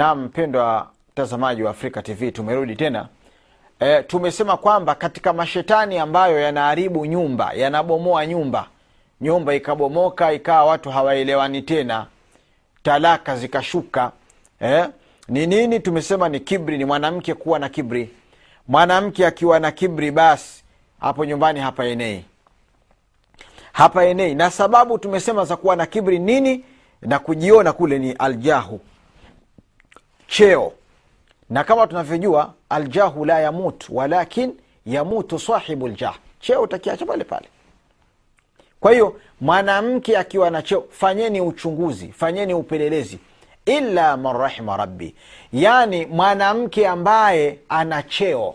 na mpendwa mtazamaji wa afrika tv tumerudi tena. E, tumesema kwamba katika mashetani ambayo yanaharibu nyumba yanabomoa nyumba nyumba ikabomoka ikawa watu hawaelewani tena talaka zikashuka. E, ni nini tumesema ni kibri? Ni mwanamke kuwa na kibri? Mwanamke akiwa na kibri basi hapo nyumbani hapaenei. Hapaenei. Na sababu tumesema za kuwa na kibri nini? Na kujiona kule ni aljahu cheo. Na kama tunavyojua aljahu la yamut walakin yamutu sahibu ljah cheo utakiacha pale pale. Kwa hiyo mwanamke akiwa na cheo fanyeni uchunguzi fanyeni upelelezi. Illa man rahima rabbi. Yaani mwanamke ambaye ana cheo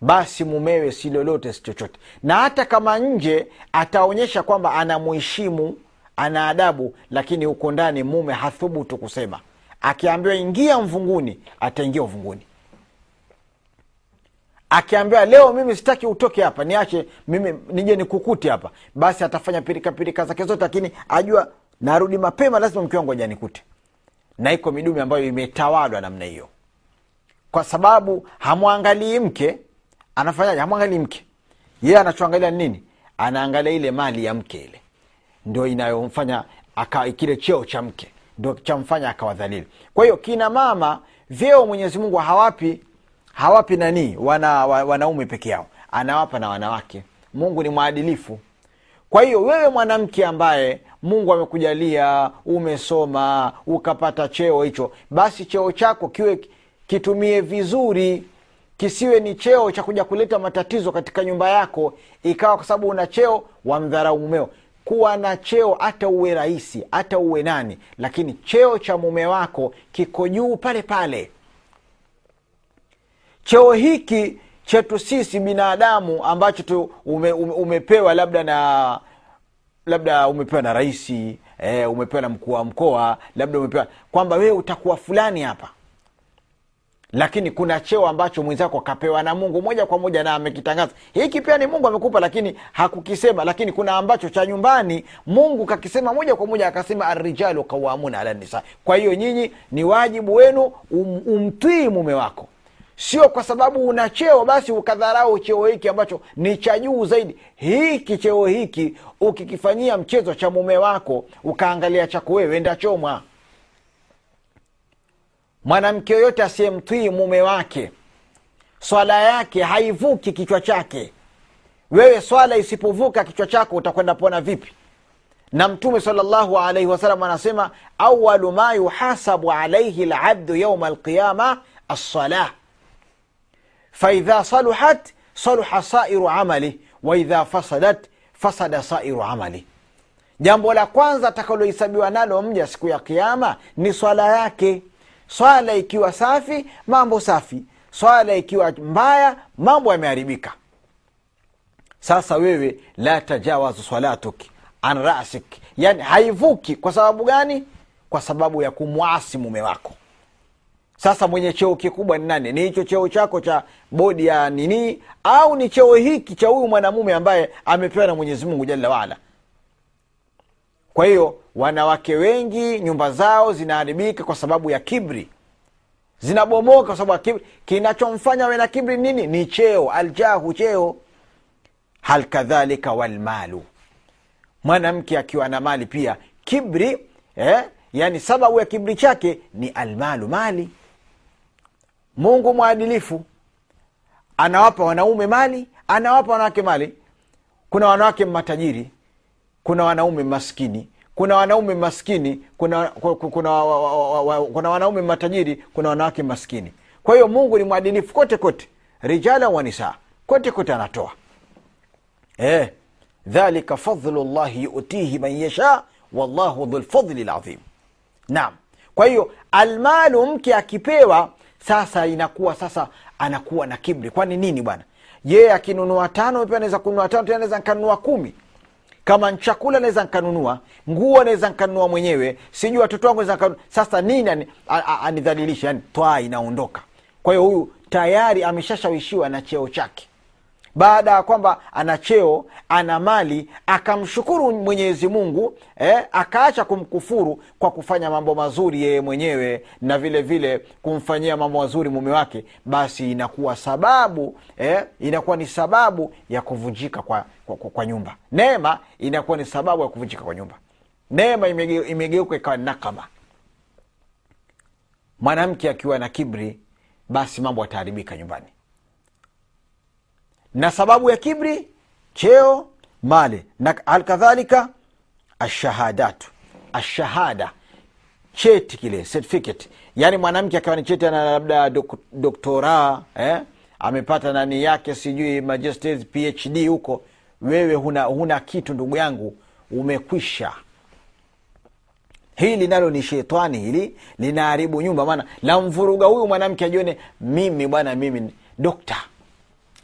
basi mumewe si lolote si chochote. Na hata kama nje ataonyesha kwamba anamuheshimu ana adabu lakini huko ndani mume hathubutu kusema akiambiwa ingia mvunguni ataingia uvunguni. Akiambiwa leo mimi sitaki utoke hapa niache mimi nije nikukute hapa. Basi atafanya pirikapirika zake zote lakini ajua narudi mapema lazima mke wangu ajanikute na iko midume ambayo imetawalwa namna hiyo. Kwa sababu hamwangalii mke anafanyaje? Hamwangalii mke. Yeye anachoangalia nini? Anaangalia ile mali ya mke ile. Ndio inayomfanya kile cheo cha mke ndo chamfanya akawadhalili. Kwa hiyo kina mama vyeo mwenyezi mungu hawapi hawapi nanii wana, wanaume peke yao. Anawapa na wanawake. Mungu ni mwadilifu. Kwa hiyo wewe mwanamke ambaye mungu amekujalia umesoma ukapata cheo hicho basi cheo chako kiwe kitumie vizuri kisiwe ni cheo cha kuja kuleta matatizo katika nyumba yako ikawa kwa sababu una cheo wamdharau mumeo kuwa na cheo hata uwe rahisi hata uwe nani lakini cheo cha mume wako kiko juu pale pale. Cheo hiki chetu sisi binadamu ambacho tu ume, ume, umepewa labda na labda umepewa na rahisi eh, umepewa na mkuu wa mkoa labda umepewa kwamba wewe utakuwa fulani hapa lakini kuna cheo ambacho mwenzako akapewa na mungu moja kwa moja na amekitangaza. Hiki pia ni mungu amekupa lakini hakukisema. Lakini kuna ambacho cha nyumbani mungu kakisema moja kwa moja akasema arrijalu kawamuna ala nisa. Kwa hiyo nyinyi ni wajibu wenu um, umtii mume wako. Sio kwa sababu una cheo basi ukadharau cheo hiki ambacho ni cha juu zaidi. Hiki cheo hiki ukikifanyia mchezo cha mume wako ukaangalia chako wewe ndachomwa mwanamke yoyote asiyemtii mume wake swala yake haivuki kichwa chake. Wewe swala isipovuka kichwa chako utakwenda pona vipi? Na mtume salllahu alaihi wasalam anasema awalu ma yuhasabu alaihi labdu yauma alqiyama alsalah faidha saluhat saluha sairu amali waidha fasadat fasada sairu amali. Jambo la kwanza atakalohesabiwa nalo mja siku ya kiama ni swala yake swala ikiwa safi mambo safi. Swala ikiwa mbaya mambo yameharibika. Sasa wewe la tajawazu salatuk an rasik. Yani haivuki. Kwa sababu gani? Kwa sababu ya kumwasi mume wako. Sasa mwenye cheo kikubwa ni nani? Ni hicho cheo chako cha bodi ya nini? Au ni cheo hiki cha huyu mwanamume ambaye amepewa na mwenyezi mungu jalla waala kwa hiyo wanawake wengi nyumba zao zinaharibika kwa sababu ya kibri zinabomoka kwa sababu ya kibri kinachomfanya awe na kibri nini? Ni cheo aljahu cheo. Hal kadhalika walmalu mwanamke akiwa na mali pia kibri eh, yani sababu ya kibri chake ni almalu mali. Mungu mwadilifu anawapa wanaume mali anawapa wanawake mali. Kuna wanawake matajiri kuna wanaume maskini kuna wanaume maskini kuna, kuna, kuna, kuna wanaume matajiri kuna wanawake maskini. Kwa hiyo mungu ni mwadilifu kote kote rijala wanisaa kote kote anatoa. Eh, dhalika fadlu llahi yutihi man yasha wallahu dhulfadli ladhim naam. Kwa hiyo almalu mke akipewa sasa inakuwa sasa anakuwa na kibri. Kwani nini bwana? Yeye akinunua tano pia anaweza kununua tano tena naweza nkanunua kumi kama chakula naweza nkanunua nguo naweza nkanunua mwenyewe sijui watoto wangu naweza sasa nini anidhalilisha yani twaa inaondoka. Kwa hiyo huyu tayari ameshashawishiwa na cheo chake baada ya kwamba ana cheo ana mali akamshukuru mwenyezi mungu eh, akaacha kumkufuru kwa kufanya mambo mazuri yeye mwenyewe na vile vile kumfanyia mambo mazuri mume wake basi inakuwa sababu eh, inakuwa ni sababu ya kuvunjika kwa, kwa, kwa, kwa nyumba. Neema inakuwa ni sababu ya kuvunjika kwa nyumba. Neema imegeuka ikawa nakama. Mwanamke akiwa na kibri basi mambo yataharibika nyumbani na sababu ya kibri cheo mali. Na alkadhalika ashahadatu. Ashahada. Cheti kile certificate. Yaani mwanamke akiwa ni cheti ana labda dok, doktora eh? amepata nani yake sijui magisters phd huko. Wewe huna, huna kitu ndugu yangu. Umekwisha. Hili nalo ni shetani hili linaharibu nyumba. Maana lamvuruga huyu mwanamke ajione mimi bwana mimi dokta.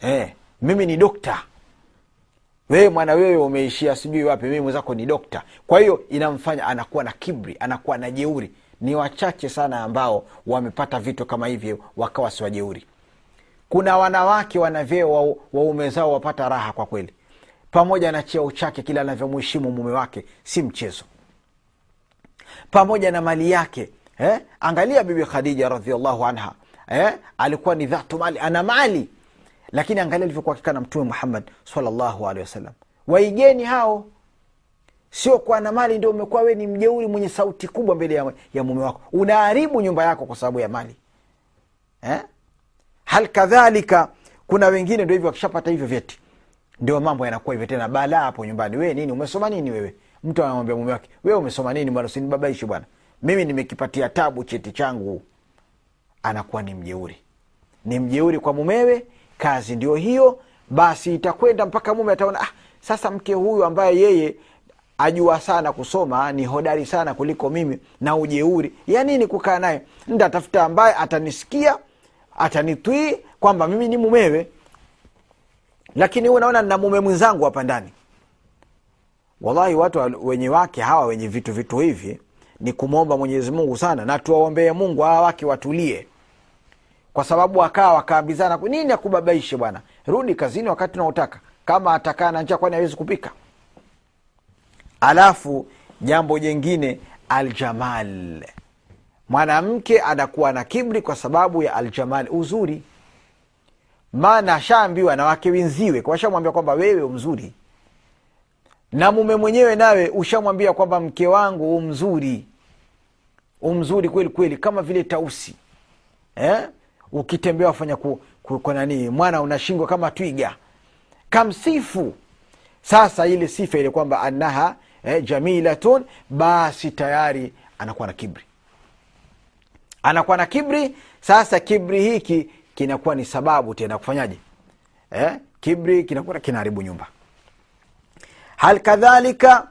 Eh, mimi ni dokta. Wewe mwana wewe umeishia sijui wapi mimi mwenzako ni dokta. Kwa hiyo inamfanya anakuwa na kibri anakuwa na jeuri. Ni wachache sana ambao wamepata vitu kama hivyo wakawa si wajeuri. Kuna wanawake wana vyeo wa- waume zao wapata raha kwa kweli. Pamoja na cheo chake kile anavyomheshimu mume wake si mchezo. Pamoja na mali yake eh? angalia bibi khadija radiallahu anha eh? alikuwa ni dhatu mali ana mali lakini angalia alivyokuwa akikaa na mtume muhammad salllahu alehi wasallam. Waigeni hao. Sio kuwa na mali ndio umekuwa we ni mjeuri mwenye sauti kubwa mbele ya, ya mume wako. Unaharibu nyumba yako kwa sababu ya mali. Eh? hal kadhalika kuna wengine ndio hivyo wakishapata hivyo vyeti. Ndio mambo yanakuwa hivyo tena balaa hapo nyumbani. Wee nini umesoma nini wewe? Mtu anamwambia mume wake wewe umesoma nini bwana? Usinibabaishi bwana. Mimi nimekipatia tabu cheti changu. Anakuwa ni mjeuri. Ni mjeuri kwa mumewe kazi. Ndio hiyo basi itakwenda mpaka mume ataona ah, sasa mke huyu ambaye yeye ajua sana kusoma ni hodari sana kuliko mimi na ujeuri ya nini kukaa naye? Ntatafuta ambaye atanisikia atanitwii kwamba mimi ni mumewe. Lakini huyu naona na mume mwenzangu hapa ndani. Wallahi watu wenye wake hawa wenye vitu vitu hivi ni kumwomba mwenyezi mungu sana na tuwaombee mungu hawa wake watulie kwa sababu wakaa wakaambizana nini akubabaishe bwana? Rudi kazini wakati unaotaka. Kama atakaa na njaa kwani hawezi kupika? Alafu jambo jengine aljamal. Mwanamke anakuwa na kibri kwa sababu ya aljamal. Uzuri. Maana ashaambiwa na wake wenziwe kwamba wewe mzuri na mume mwenyewe nawe ushamwambia kwamba mke wangu umzuri. Umzuri kweli kweli kama vile tausi. Eh? Ukitembea wafanya ku, ku, ku nani mwana unashingwa kama twiga. Kamsifu sasa ile sifa ile kwamba annaha eh, jamilatun basi tayari anakuwa na kibri. Anakuwa na kibri sasa kibri hiki kinakuwa ni sababu tena kufanyaje? Eh? kibri kinakuwa kinaharibu nyumba. Hal kadhalika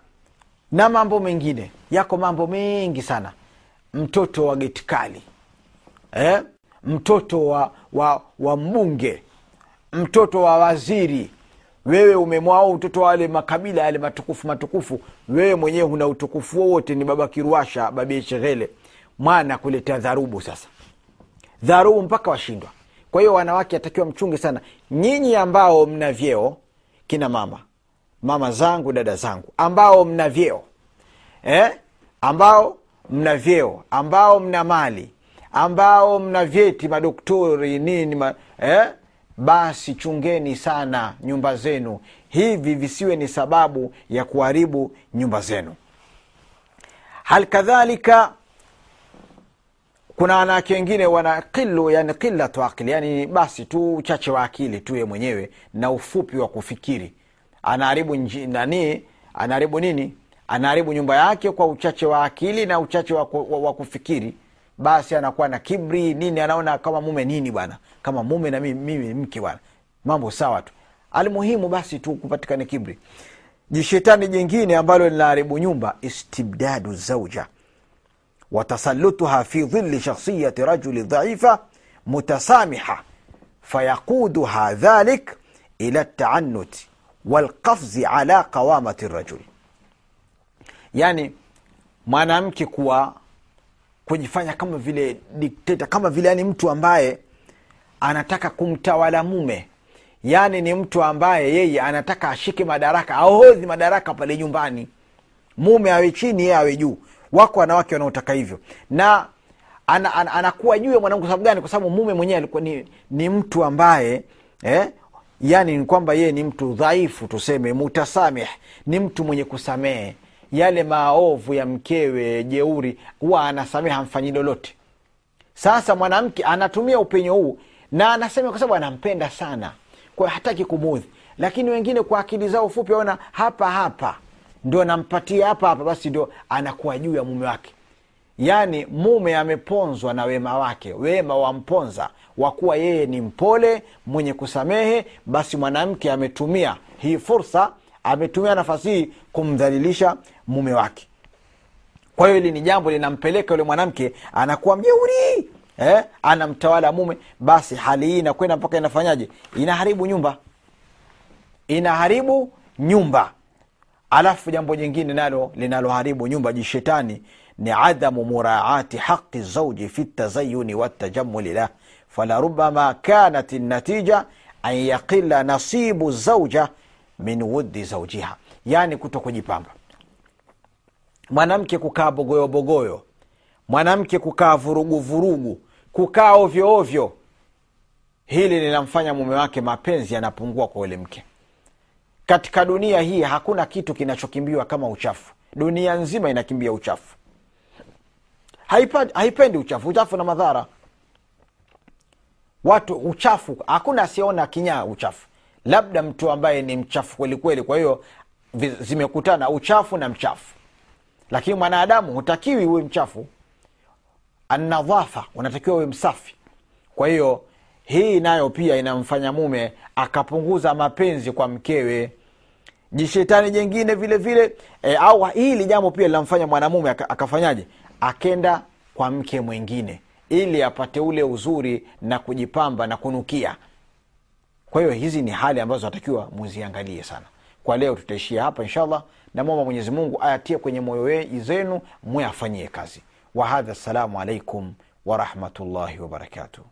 na mambo mengine. Yako mambo mengi sana. Mtoto wa getikali. Eh? Mtoto wa, wa, wa mbunge mtoto wa waziri. Wewe umemwao mtoto wa wale makabila yale matukufu matukufu. Wewe mwenyewe huna utukufu wowote ni baba kiruasha babie sheghele mwana kuletea dharubu sasa. Dharubu mpaka washindwa. Kwa hiyo wanawake atakiwa mchunge sana. Nyinyi ambao mna vyeo kina mama mama zangu dada zangu ambao mna vyeo eh? ambao mna vyeo ambao mna mali ambao mna vyeti madoktori nini ma, eh? basi chungeni sana nyumba zenu. Hivi visiwe ni sababu ya kuharibu nyumba zenu. Hal kadhalika kuna wanawake wengine wana kilu yani qillatu akili yani basi tu uchache wa akili tu ye mwenyewe na ufupi wa kufikiri. Anaharibu nani? Anaharibu nini? Anaharibu nyumba yake kwa uchache wa akili na uchache wa, wa, wa kufikiri basi anakuwa na kibri nini anaona kama mume nini bwana? Kama mume na mimi, mke bwana. Mambo sawa tu. Almuhimu basi tu kupatikana kibri. Jishetani jingine ambalo linaharibu nyumba istibdadu zauja. Watasalutuha fi dhili shakhsiyati rajuli dhaifa mutasamiha. Fayaquduha dhalik ila ltaannuti walqafzi ala qawamati rajuli. Yani mwanamke kuwa kujifanya kama vile dikteta kama vile yani mtu ambaye anataka kumtawala mume. Yaani ni mtu ambaye yeye anataka ashike madaraka ahodhi madaraka pale nyumbani. Mume awe chini yeye awe juu. Wako wanawake wanaotaka hivyo. Na ana, ana, anakuwa juu ya mwanangu sababu gani? Kwa sababu mume mwenyewe alikuwa ni, ni mtu ambaye eh, yani ni kwamba yeye ni mtu dhaifu tuseme mutasamih ni mtu mwenye kusamehe yale maovu ya mkewe jeuri huwa anasamehe hamfanyi lolote. Sasa mwanamke anatumia upenyo huu na anasema kwa sababu anampenda sana kwa hataki kumudhi lakini wengine kwa akili zao fupi waona hapa hapa ndo nampatia hapa hapa basi ndo anakuwa juu ya mume wake. Yaani mume ameponzwa na wema wake wema wamponza wakuwa yeye ni mpole mwenye kusamehe basi mwanamke ametumia hii fursa ametumia nafasi hii kumdhalilisha mume wake. Kwa hiyo hili ni jambo linampeleka yule mwanamke anakuwa mjeuri eh? anamtawala mume. Basi hali hii inakwenda mpaka inafanyaje? Inaharibu nyumba. Inaharibu nyumba. Alafu jambo jingine nalo linaloharibu nyumba jishetani ni adamu muraati haqi zauji fi tazayuni watajamuli lah. Falarubama kanat natija an yaqila nasibu zauja min wudhi zaujiha yani kuto kujipamba. Mwanamke kukaa bogoyobogoyo mwanamke kukaa vuruguvurugu kukaa ovyo ovyo hili linamfanya mume wake mapenzi yanapungua kwa ule mke. Katika dunia hii hakuna kitu kinachokimbiwa kama uchafu. Dunia nzima inakimbia uchafu. Haipendi uchafu uchafu na madhara. Watu uchafu hakuna asiona kinyaa uchafu labda mtu ambaye ni mchafu kwelikweli kwa hiyo zimekutana uchafu na mchafu. Lakini mwanadamu hutakiwi uwe mchafu. Anadhafa unatakiwa uwe msafi. Kwa hiyo hii nayo pia inamfanya mume akapunguza mapenzi kwa mkewe. Jishetani jengine vile vile e, au hili jambo pia linamfanya mwanamume akafanyaje? Akenda kwa mke mwingine ili apate ule uzuri na kujipamba na kunukia kwa hiyo hizi ni hali ambazo natakiwa muziangalie sana. Kwa leo tutaishia hapa inshallah. Namwomba mwenyezi mungu ayatie kwenye moyo zenu mwe afanyie kazi wahadha assalamu alaikum warahmatullahi wabarakatuh